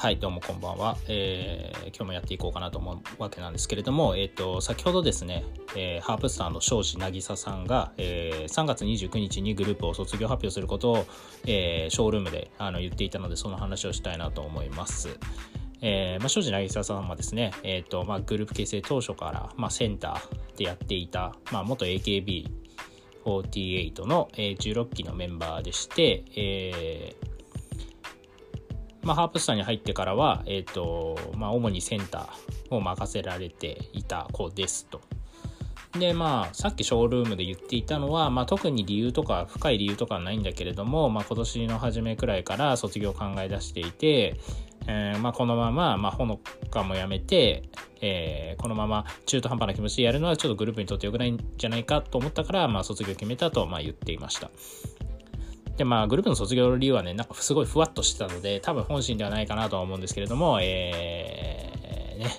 はい、どうもこんばんは、えー、今日もやっていこうかなと思うわけなんですけれども、えっ、ー、と、先ほどですね、えー、ハープスターの庄司渚さんが、えー、3月29日にグループを卒業発表することを、えー、ショールームであの言っていたので、その話をしたいなと思います。えーまあ、庄司渚さんはですね、えーとまあ、グループ結成当初から、まあ、センターでやっていた、まあ、元 AKB48 の、えー、16期のメンバーでして、えーまあ、ハープスターに入ってからは、えーとまあ、主にセンターを任せられていた子ですと。でまあさっきショールームで言っていたのは、まあ、特に理由とか深い理由とかはないんだけれども、まあ、今年の初めくらいから卒業を考え出していて、えーまあ、このまま、まあ、ほのかもやめて、えー、このまま中途半端な気持ちでやるのはちょっとグループにとって良くないんじゃないかと思ったから、まあ、卒業決めたとまあ言っていました。で、まあ、グループの卒業理由はね、なんかすごいふわっとしてたので、多分本心ではないかなとは思うんですけれども、えー、ね、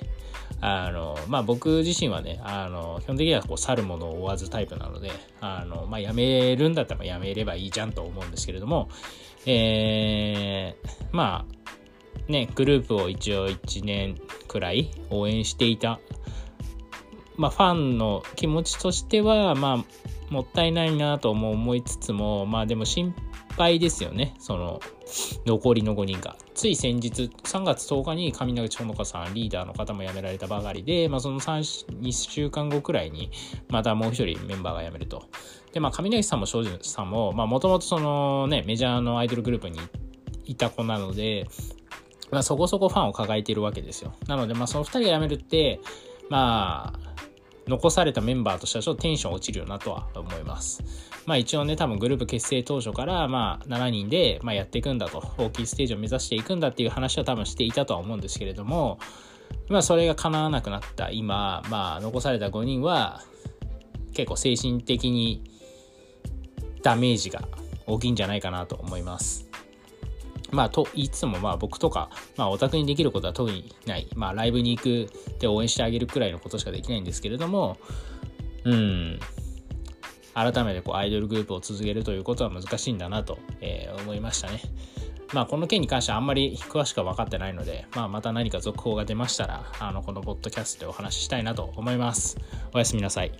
あの、まあ僕自身はね、あの、基本的にはこう去るものを追わずタイプなので、あの、まあ辞めるんだったら辞めればいいじゃんと思うんですけれども、えー、まあ、ね、グループを一応1年くらい応援していた、まあファンの気持ちとしては、まあ、もったいないなとも思いつつも、まあでも心配ですよね。その、残りの5人が。つい先日、3月10日に上口ほのかさん、リーダーの方も辞められたばかりで、まあ、その3、2週間後くらいに、またもう一人メンバーが辞めると。で、まあ、上口さんも庄司さんも、もともとそのね、メジャーのアイドルグループにいた子なので、まあ、そこそこファンを抱えているわけですよ。なので、まあ、その2人が辞めるって、まあ、残されたメンバーとしてはちょっとテンション落ちるよなとは思います。まあ一応ね、多分グループ結成当初からまあ7人でまやっていくんだと、大きいステージを目指していくんだっていう話は多分していたとは思うんですけれども、まあそれが叶わなくなった今、まあ残された5人は結構精神的にダメージが大きいんじゃないかなと思います。まあ、といつも、まあ、僕とか、まあ、オタクにできることは特にない。まあ、ライブに行くで応援してあげるくらいのことしかできないんですけれども、うん、改めてこうアイドルグループを続けるということは難しいんだなと、えー、思いましたね。まあ、この件に関してはあんまり詳しくは分かってないので、まあ、また何か続報が出ましたら、あの、このポッドキャストでお話ししたいなと思います。おやすみなさい。